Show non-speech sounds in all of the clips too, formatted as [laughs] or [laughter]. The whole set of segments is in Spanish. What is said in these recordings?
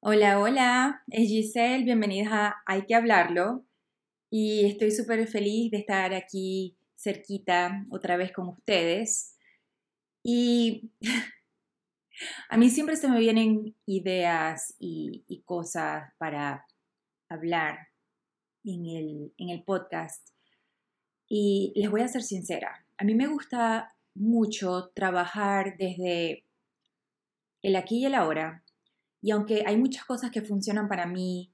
Hola, hola, es Giselle, bienvenidas a Hay que hablarlo y estoy súper feliz de estar aquí cerquita otra vez con ustedes. Y [laughs] a mí siempre se me vienen ideas y, cosas para hablar en el, en el podcast. Y les voy a ser sincera, a mí me gusta mucho trabajar desde el aquí y el ahora y aunque hay muchas cosas que funcionan para mí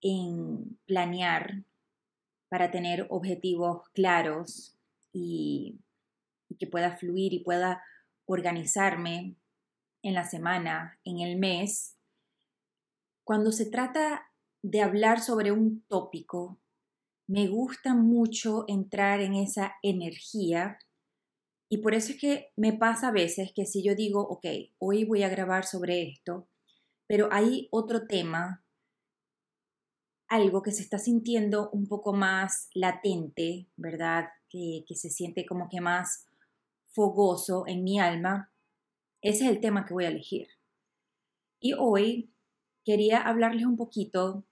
en planear, para tener objetivos claros y, que pueda fluir y pueda organizarme en la semana, en el mes, cuando se trata de hablar sobre un tópico, me gusta mucho entrar en esa energía y por eso es que me pasa a veces que si yo digo, ok, hoy voy a grabar sobre esto, pero hay otro tema, algo que se está sintiendo un poco más latente, ¿verdad? Que, se siente como que más fogoso en mi alma. Ese es el tema que voy a elegir. Y hoy quería hablarles un poquito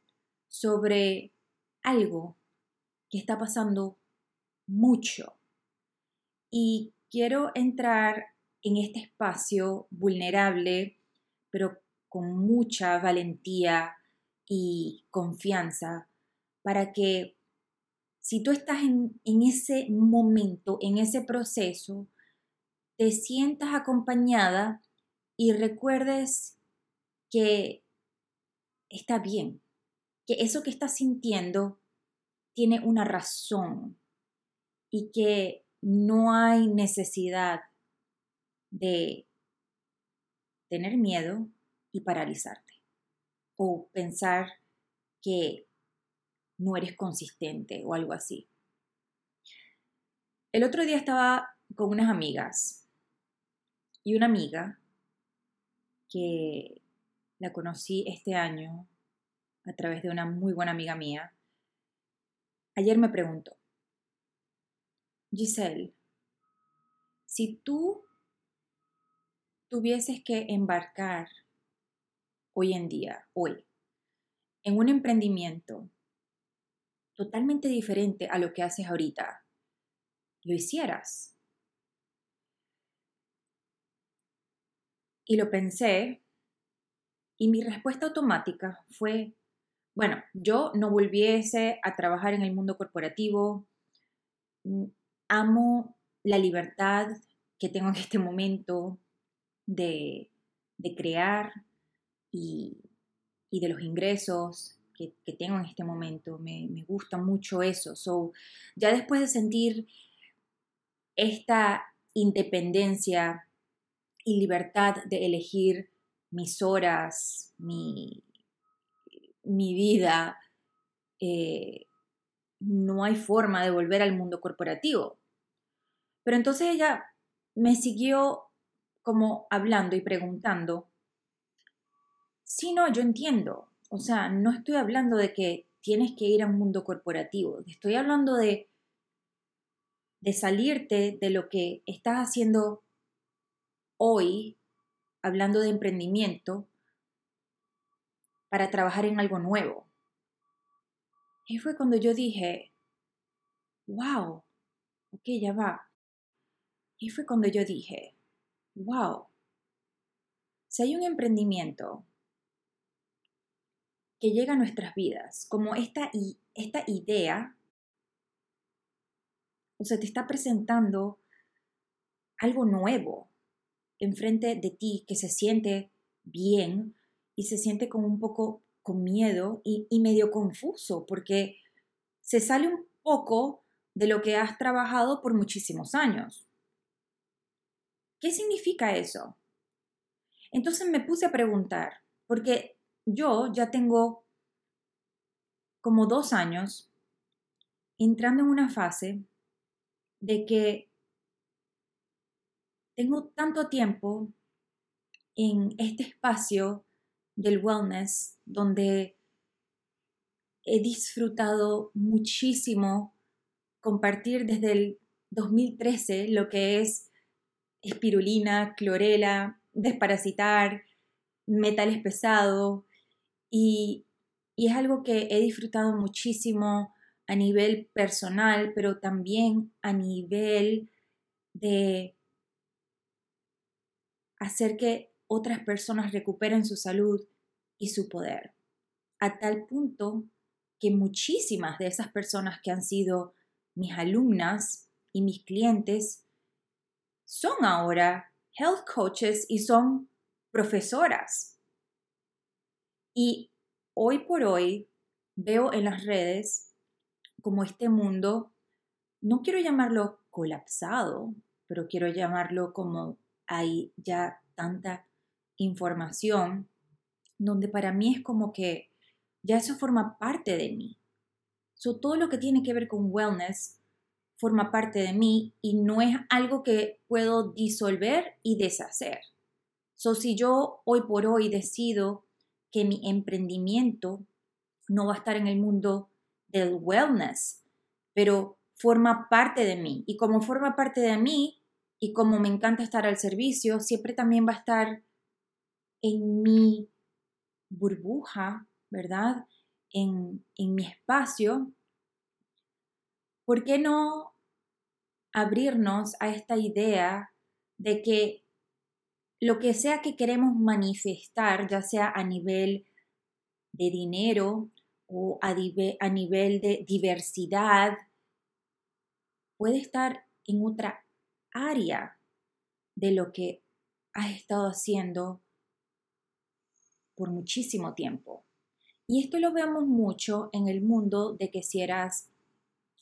sobre algo que está pasando mucho. Y quiero entrar en este espacio vulnerable, pero con mucha valentía y confianza para que si tú estás en, ese momento, en ese proceso, te sientas acompañada y recuerdes que está bien, que eso que estás sintiendo tiene una razón y que no hay necesidad de tener miedo, y paralizarte. O pensar que no eres consistente o algo así. El otro día estaba con unas amigas y una amiga que la conocí este año a través de una muy buena amiga mía, ayer me preguntó, Giselle, si tú tuvieses que embarcar hoy en día, hoy, en un emprendimiento totalmente diferente a lo que haces ahorita, lo hicieras. Y lo pensé y mi respuesta automática fue, bueno, yo no volviese a trabajar en el mundo corporativo, mm, amo la libertad que tengo en este momento de, de crear, y, de los ingresos que, tengo en este momento. Me, gusta mucho eso. So, ya después de sentir esta independencia y libertad de elegir mis horas, mi, mi vida, eh, no hay forma de volver al mundo corporativo. Pero entonces ella me siguió como hablando y preguntando Sí, no, yo entiendo. O sea, no estoy hablando de que tienes que ir a un mundo corporativo. Estoy hablando de, de salirte de lo que estás haciendo hoy, hablando de emprendimiento, para trabajar en algo nuevo. Y fue cuando yo dije, wow, ok, ya va. Y fue cuando yo dije, wow, si hay un emprendimiento que llega a nuestras vidas, como esta, esta idea, o sea, te está presentando algo nuevo enfrente de ti que se siente bien y se siente como un poco con miedo y, y medio confuso porque se sale un poco de lo que has trabajado por muchísimos años. ¿Qué significa eso? Entonces me puse a preguntar, porque yo ya tengo como dos años entrando en una fase de que tengo tanto tiempo en este espacio del wellness donde he disfrutado muchísimo compartir desde el 2013 lo que es espirulina, clorela, desparasitar, metales pesados, Y, es algo que he disfrutado muchísimo a nivel personal, pero también a nivel de hacer que otras personas recuperen su salud y su poder. A tal punto que muchísimas de esas personas que han sido mis alumnas y mis clientes son ahora health coaches y son profesoras. Y hoy por hoy veo en las redes como este mundo, no quiero llamarlo colapsado, pero quiero llamarlo como hay ya tanta información, donde para mí es como que ya eso forma parte de mí. So, todo lo que tiene que ver con wellness forma parte de mí y no es algo que puedo disolver y deshacer. So, si yo hoy por hoy decido que mi emprendimiento no va a estar en el mundo del wellness, pero forma parte de mí. Y como forma parte de mí y como me encanta estar al servicio, siempre también va a estar en mi burbuja, ¿verdad? En, en mi espacio. ¿Por qué no abrirnos a esta idea de que lo que sea que queremos manifestar, ya sea a nivel de dinero o a, nivel de diversidad, puede estar en otra área de lo que has estado haciendo por muchísimo tiempo. Y esto lo vemos mucho en el mundo de que si eras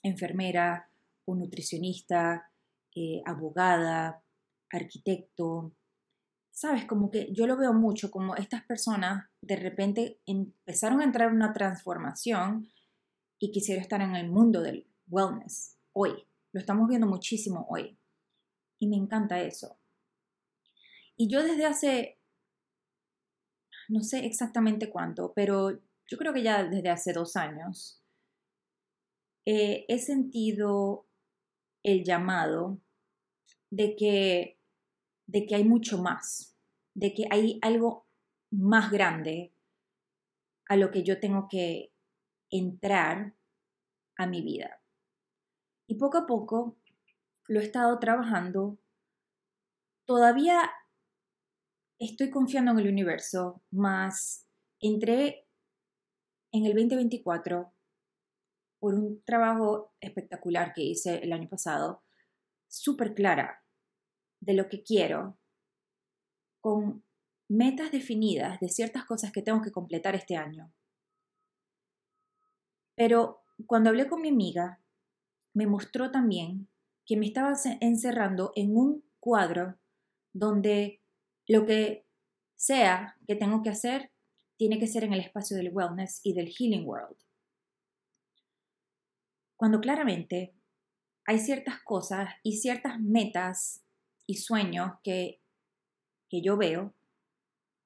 enfermera o nutricionista, eh, abogada, arquitecto, sabes, como que yo lo veo mucho como estas personas de repente empezaron a entrar en una transformación y quisieron estar en el mundo del wellness hoy. Lo estamos viendo muchísimo hoy. Y me encanta eso. Y yo desde hace, no sé exactamente cuánto, pero yo creo que ya desde hace dos años, eh, he sentido el llamado de que de que hay mucho más, de que hay algo más grande a lo que yo tengo que entrar a mi vida. Y poco a poco lo he estado trabajando. Todavía estoy confiando en el universo, más entré en el 2024 por un trabajo espectacular que hice el año pasado, súper clara de lo que quiero, con metas definidas de ciertas cosas que tengo que completar este año. Pero cuando hablé con mi amiga, me mostró también que me estaba encerrando en un cuadro donde lo que sea que tengo que hacer tiene que ser en el espacio del wellness y del healing world. Cuando claramente hay ciertas cosas y ciertas metas y sueños que, que yo veo,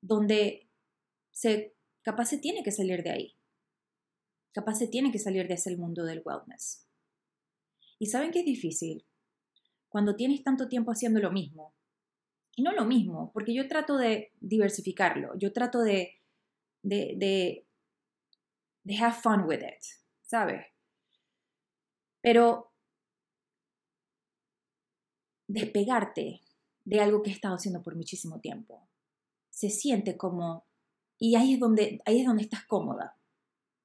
donde se, capaz se tiene que salir de ahí. Capaz se tiene que salir de ese mundo del wellness. Y saben que es difícil cuando tienes tanto tiempo haciendo lo mismo. Y no lo mismo, porque yo trato de diversificarlo, yo trato de, de, de, de have fun with it, ¿sabes? Pero despegarte de algo que he estado haciendo por muchísimo tiempo. Se siente como, y ahí es donde, ahí es donde estás cómoda,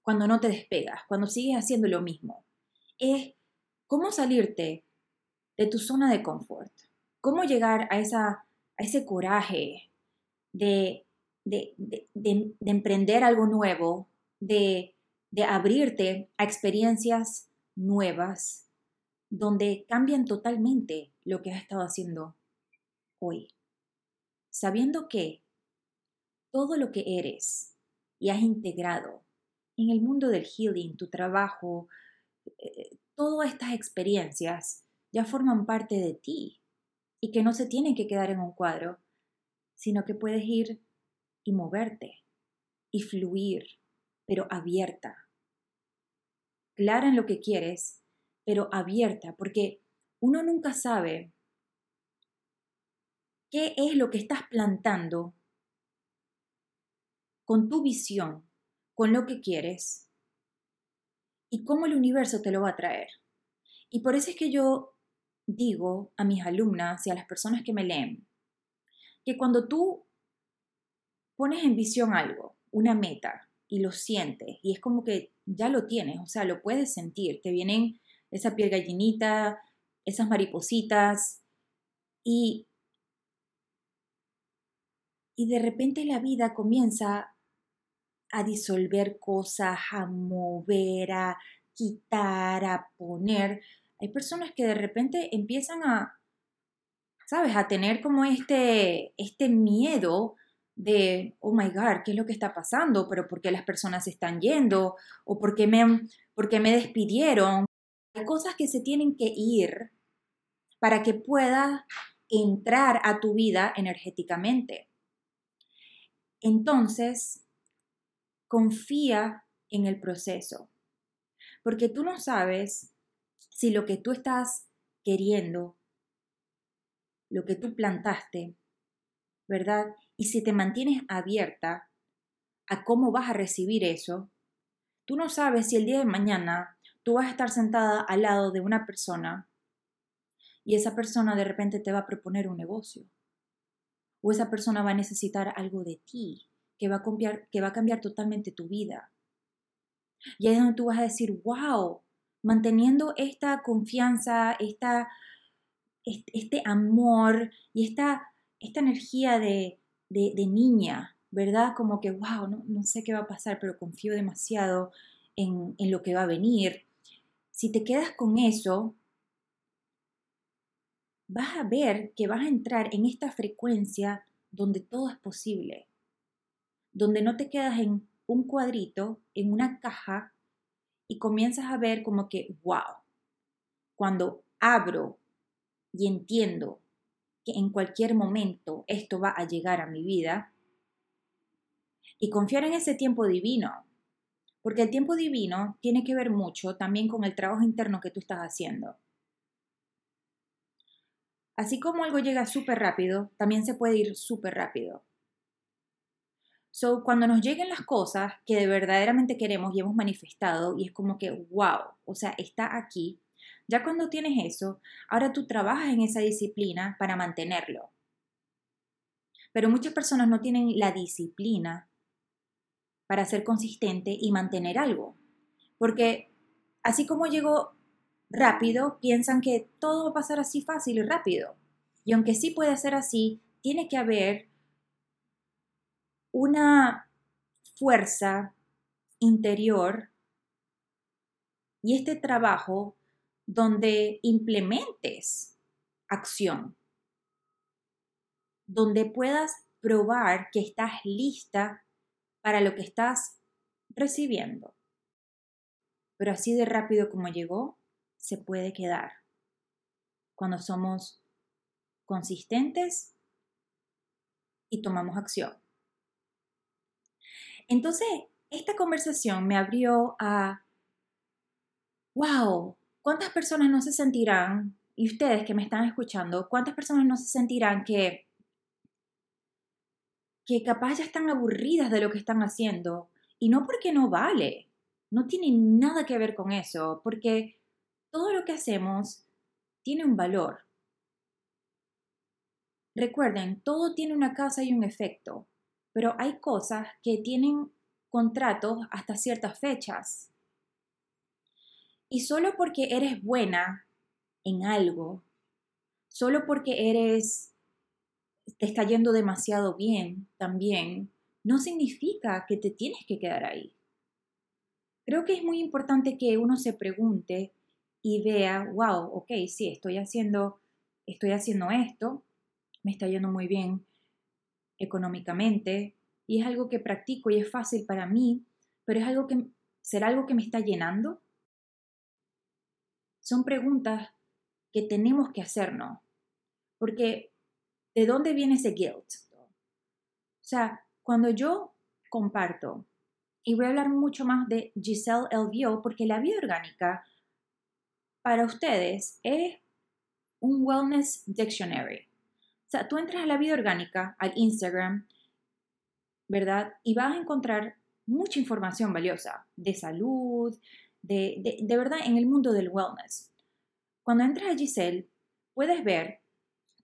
cuando no te despegas, cuando sigues haciendo lo mismo. Es cómo salirte de tu zona de confort, cómo llegar a, esa, a ese coraje de, de, de, emprender algo nuevo, de, de abrirte a experiencias nuevas, donde cambian totalmente lo que has estado haciendo hoy, sabiendo que todo lo que eres y has integrado en el mundo del healing, tu trabajo, eh, todas estas experiencias ya forman parte de ti y que no se tienen que quedar en un cuadro, sino que puedes ir y moverte y fluir, pero abierta, clara en lo que quieres, pero abierta, porque uno nunca sabe qué es lo que estás plantando con tu visión, con lo que quieres y cómo el universo te lo va a traer. Y por eso es que yo digo a mis alumnas y a las personas que me leen, que cuando tú pones en visión algo, una meta, y lo sientes, y es como que ya lo tienes, o sea, lo puedes sentir, te vienen esa piel gallinita, esas maripositas, y, y de repente la vida comienza a disolver cosas, a mover, a quitar, a poner. Hay personas que de repente empiezan a, ¿sabes?, a tener como este, este miedo de, oh my God, ¿qué es lo que está pasando? ¿Pero por qué las personas se están yendo? ¿O por qué me, por qué me despidieron? Hay cosas que se tienen que ir para que pueda entrar a tu vida energéticamente. Entonces, confía en el proceso, porque tú no sabes si lo que tú estás queriendo, lo que tú plantaste, ¿verdad? Y si te mantienes abierta a cómo vas a recibir eso, tú no sabes si el día de mañana tú vas a estar sentada al lado de una persona y esa persona de repente te va a proponer un negocio. O esa persona va a necesitar algo de ti que va a cambiar, que va a cambiar totalmente tu vida. Y ahí es donde tú vas a decir, wow, manteniendo esta confianza, esta, este amor y esta, esta energía de, de, niña, ¿verdad? Como que, wow, no, no, sé qué va a pasar, pero confío demasiado en, en lo que va a venir. Si te quedas con eso, vas a ver que vas a entrar en esta frecuencia donde todo es posible, donde no te quedas en un cuadrito, en una caja, y comienzas a ver como que, wow, cuando abro y entiendo que en cualquier momento esto va a llegar a mi vida y confiar en ese tiempo divino, porque el tiempo divino tiene que ver mucho también con el trabajo interno que tú estás haciendo. Así como algo llega súper rápido, también se puede ir súper rápido. So, cuando nos lleguen las cosas que verdaderamente queremos y hemos manifestado, y es como que, wow, o sea, está aquí, ya cuando tienes eso, ahora tú trabajas en esa disciplina para mantenerlo. Pero muchas personas no tienen la disciplina para ser consistente y mantener algo. Porque así como llegó rápido, piensan que todo va a pasar así fácil y rápido. Y aunque sí puede ser así, tiene que haber una fuerza interior y este trabajo donde implementes acción, donde puedas probar que estás lista para lo que estás recibiendo. Pero así de rápido como llegó, se puede quedar cuando somos consistentes y tomamos acción. Entonces, esta conversación me abrió a, wow, ¿cuántas personas no se sentirán, y ustedes que me están escuchando, cuántas personas no se sentirán que, que capaz ya están aburridas de lo que están haciendo? Y no porque no vale, no tiene nada que ver con eso, porque todo lo que hacemos tiene un valor. Recuerden, todo tiene una causa y un efecto, pero hay cosas que tienen contratos hasta ciertas fechas. Y solo porque eres buena en algo, solo porque eres, te está yendo demasiado bien también, no significa que te tienes que quedar ahí. Creo que es muy importante que uno se pregunte y vea, wow, ok, sí, estoy haciendo, estoy haciendo esto, me está yendo muy bien económicamente y es algo que practico y es fácil para mí, pero es algo que será algo que me está llenando. Son preguntas que tenemos que hacernos, porque ¿de dónde viene ese guilt? O sea, cuando yo comparto, y voy a hablar mucho más de Giselle Elvio, porque la vida orgánica para ustedes es un wellness dictionary. O sea, tú entras a la vida orgánica, al Instagram, ¿verdad? Y vas a encontrar mucha información valiosa de salud, de, de, verdad en el mundo del wellness. Cuando entras a Giselle, puedes ver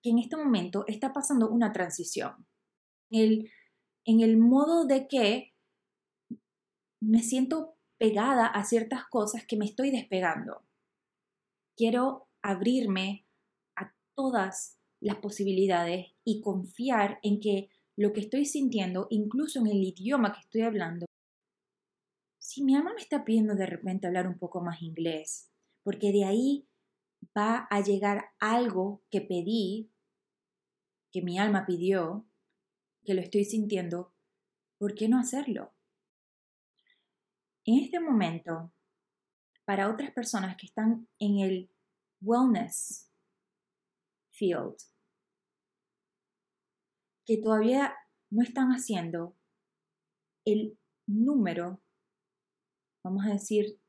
que en este momento está pasando una transición. El, en el modo de que me siento pegada a ciertas cosas que me estoy despegando. Quiero abrirme a todas las posibilidades y confiar en que lo que estoy sintiendo, incluso en el idioma que estoy hablando, si mi alma me está pidiendo de repente hablar un poco más inglés, porque de ahí va a llegar algo que pedí, que mi alma pidió, que lo estoy sintiendo, ¿por qué no hacerlo? En este momento, para otras personas que están en el wellness field, que todavía no están haciendo el número, vamos a decir,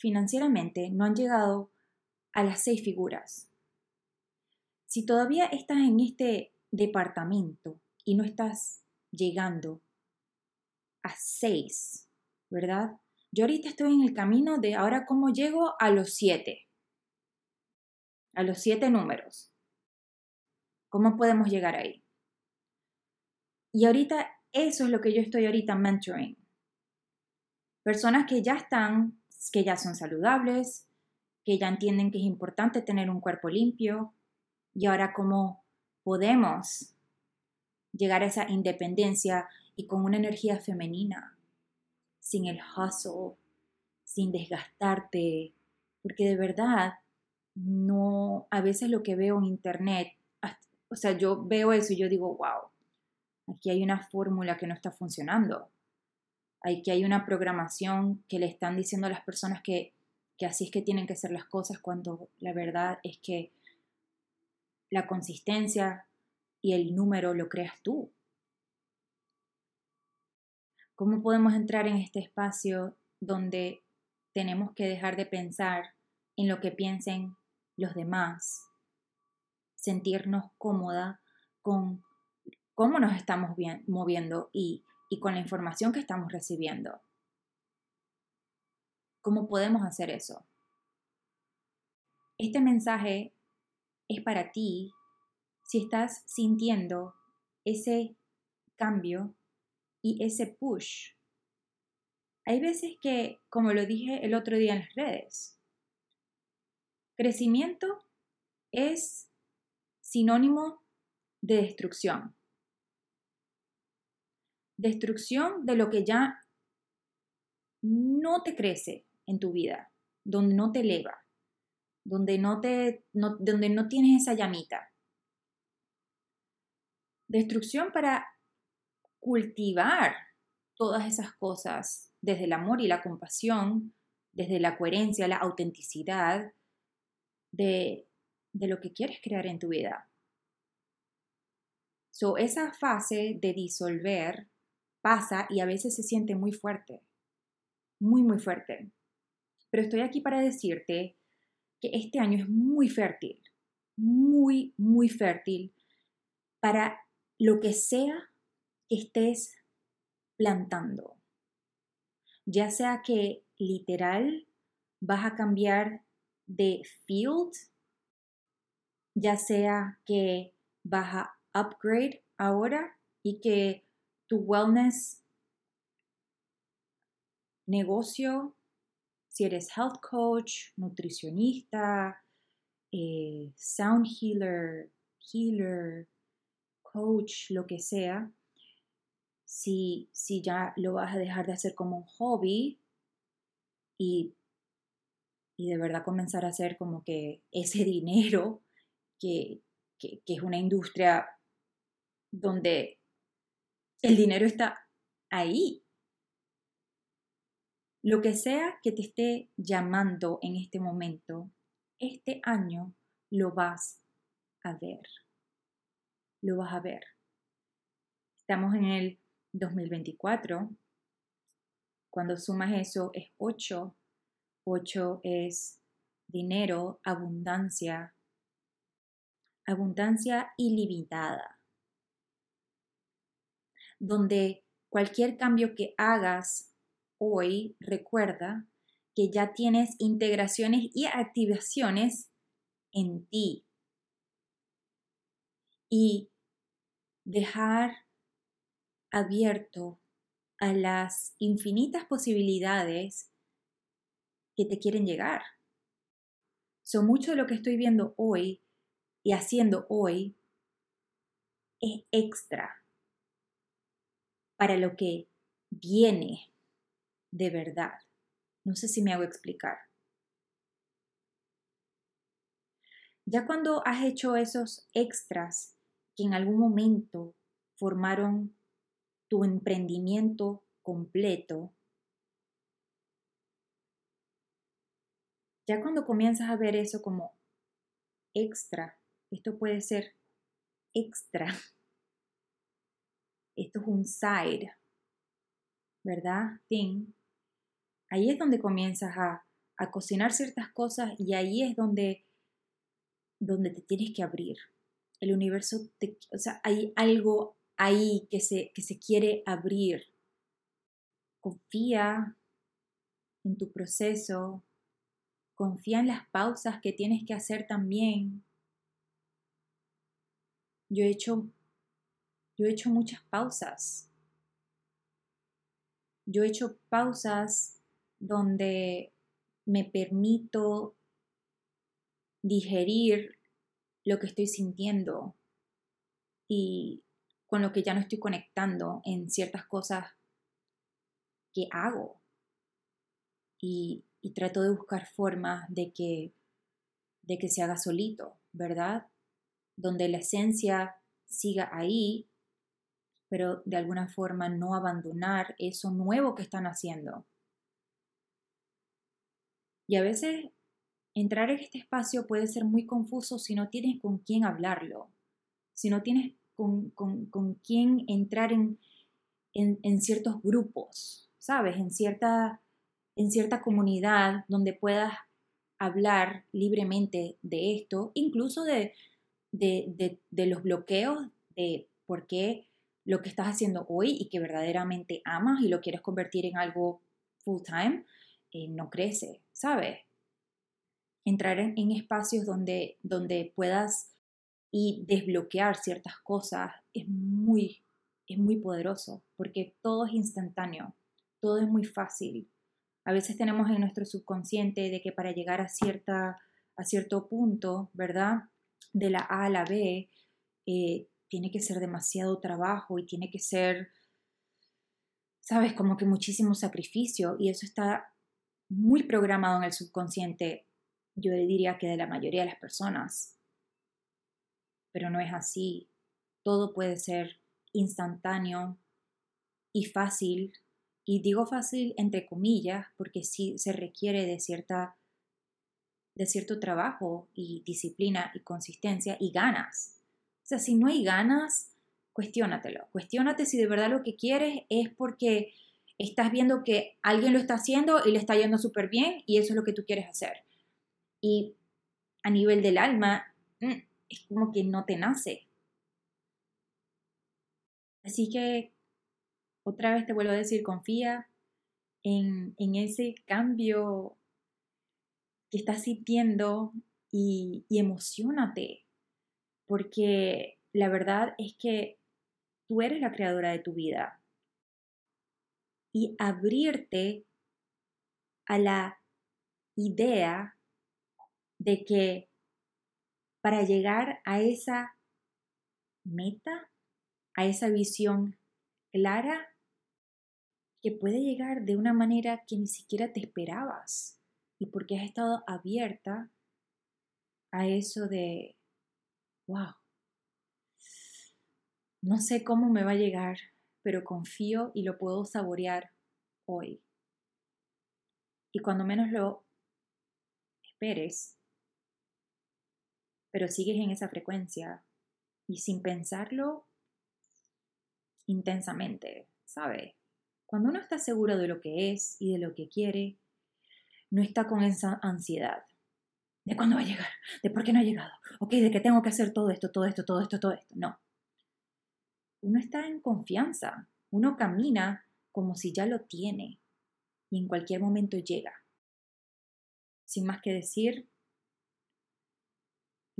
financieramente, no han llegado a las seis figuras. Si todavía estás en este departamento y no estás llegando a seis, ¿verdad? Yo ahorita estoy en el camino de ahora cómo llego a los siete, a los siete números. ¿Cómo podemos llegar ahí? Y ahorita eso es lo que yo estoy ahorita mentoring. Personas que ya están, que ya son saludables, que ya entienden que es importante tener un cuerpo limpio y ahora cómo podemos llegar a esa independencia y con una energía femenina, sin el hustle, sin desgastarte, porque de verdad no, a veces lo que veo en internet, o sea, yo veo eso y yo digo, wow, aquí hay una fórmula que no está funcionando, aquí hay una programación que le están diciendo a las personas que, que así es que tienen que hacer las cosas cuando la verdad es que la consistencia y el número lo creas tú. ¿Cómo podemos entrar en este espacio donde tenemos que dejar de pensar en lo que piensen los demás, sentirnos cómoda con cómo nos estamos moviendo y, y con la información que estamos recibiendo? ¿Cómo podemos hacer eso? Este mensaje es para ti si estás sintiendo ese cambio y ese push. Hay veces que, como lo dije el otro día en las redes, crecimiento es sinónimo de destrucción. Destrucción de lo que ya no te crece en tu vida, donde no te eleva, donde no, te, donde no tienes esa llamita. Destrucción para cultivar todas esas cosas desde el amor y la compasión, desde la coherencia, la autenticidad de, de lo que quieres crear en tu vida. So, esa fase de disolver pasa y a veces se siente muy fuerte, muy, muy fuerte. Pero estoy aquí para decirte que este año es muy fértil, muy, muy fértil para lo que sea estés plantando. Ya sea que literal vas a cambiar de field, ya sea que vas a upgrade ahora y que tu wellness negocio si eres health coach, nutricionista, eh, sound healer, healer, coach, lo que sea, si, si ya lo vas a dejar de hacer como un hobby y, y de verdad comenzar a hacer como que ese [laughs] dinero, que, que es una industria donde el dinero está ahí, lo que sea que te esté llamando en este momento, este año lo vas a ver. Lo vas a ver. Estamos en el 2024. Cuando sumas eso es 8. 8 es dinero, abundancia, abundancia ilimitada, donde cualquier cambio que hagas hoy, recuerda que ya tienes integraciones y activaciones en ti. Y dejar abierto a las infinitas posibilidades que te quieren llegar. So mucho de lo que estoy viendo hoy y haciendo hoy es extra para lo que viene de verdad. No sé si me hago explicar. Ya cuando has hecho esos extras que en algún momento formaron tu emprendimiento completo, ya cuando comienzas a ver eso como extra, esto puede ser extra, [laughs] esto es un side, ¿verdad? Thing. Ahí es donde comienzas a, a cocinar ciertas cosas y ahí es donde, donde te tienes que abrir. El universo, te, o sea, hay algo ahí que se, que se quiere abrir. Confía en tu proceso, confía en las pausas que tienes que hacer también. Yo he hecho, yo he hecho muchas pausas. Yo he hecho pausas donde me permito digerir lo que estoy sintiendo y con lo que ya no estoy conectando en ciertas cosas que hago. Y, trato de buscar formas de que, de que se haga solito, ¿verdad? Donde la esencia siga ahí, pero de alguna forma no abandonar eso nuevo que están haciendo. Y a veces entrar en este espacio puede ser muy confuso si no tienes con quién hablarlo, si no tienes con, quién entrar en, en, ciertos grupos, ¿sabes? En cierta, en cierta comunidad donde puedas hablar libremente de esto, incluso de, de, de, los bloqueos de por qué lo que estás haciendo hoy y que verdaderamente amas y lo quieres convertir en algo full time, eh, no crece, ¿sabes? Entrar en, en, espacios donde, donde puedas y desbloquear ciertas cosas es muy, es muy poderoso porque todo es instantáneo, todo es muy fácil. A veces tenemos en nuestro subconsciente de que para llegar a, cierta, a cierto punto, ¿verdad? De la A a la B, eh, tiene que ser demasiado trabajo y tiene que ser, sabes, como que muchísimo sacrificio y eso está muy programado en el subconsciente, yo diría que de la mayoría de las personas pero no es así. Todo puede ser instantáneo y fácil. Y digo fácil entre comillas porque sí se requiere de cierta de cierto trabajo y disciplina y consistencia y ganas. O sea, si no hay ganas, cuestiónatelo. Cuestiónate si de verdad lo que quieres es porque estás viendo que alguien lo está haciendo y le está yendo súper bien y eso es lo que tú quieres hacer. Y a nivel del alma, mm, es como que no te nace. Así que otra vez te vuelvo a decir, confía en, ese cambio que estás sintiendo y, y emocionate, porque la verdad es que tú eres la creadora de tu vida. Y abrirte a la idea de que para llegar a esa meta, a esa visión clara que puede llegar de una manera que ni siquiera te esperabas y porque has estado abierta a eso de, wow, no sé cómo me va a llegar, pero confío y lo puedo saborear hoy. Y cuando menos lo esperes, pero sigues en esa frecuencia y sin pensarlo intensamente, ¿sabe? Cuando uno está seguro de lo que es y de lo que quiere, no está con esa ansiedad de cuándo va a llegar, de por qué no ha llegado, ok, de que tengo que hacer todo esto, todo esto, todo esto, todo esto. No. Uno está en confianza Uno camina como si ya lo tiene y en cualquier momento llega. Sin más que decir,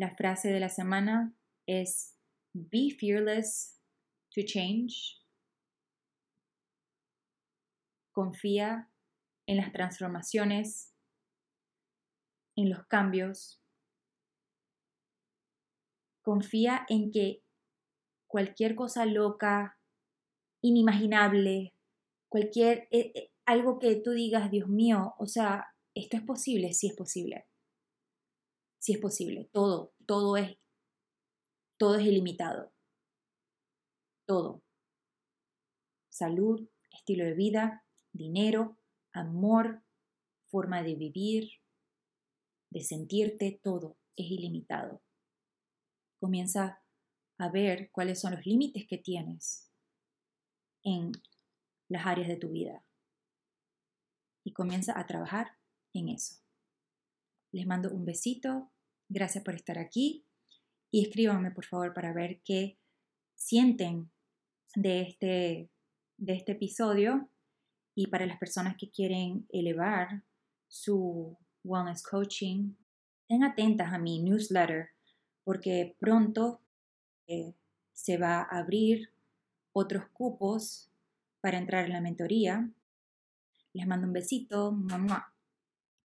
la frase de la semana es Be fearless to change. Confía en las transformaciones, en los cambios. Confía en que cualquier cosa loca, inimaginable, cualquier eh, eh, algo que tú digas, Dios mío, o sea, esto es posible, sí es posible. Sí es posible, todo, todo es todo es ilimitado. Todo. Salud, estilo de vida, dinero, amor, forma de vivir, de sentirte, todo es ilimitado. Comienza a ver cuáles son los límites que tienes en las áreas de tu vida y comienza a trabajar en eso. Les mando un besito, gracias por estar aquí y escríbanme por favor para ver qué sienten de este, de este episodio y para las personas que quieren elevar su wellness coaching, estén atentas a mi newsletter porque pronto eh, se va a abrir otros cupos para entrar en la mentoría. Les mando un besito. Mamá.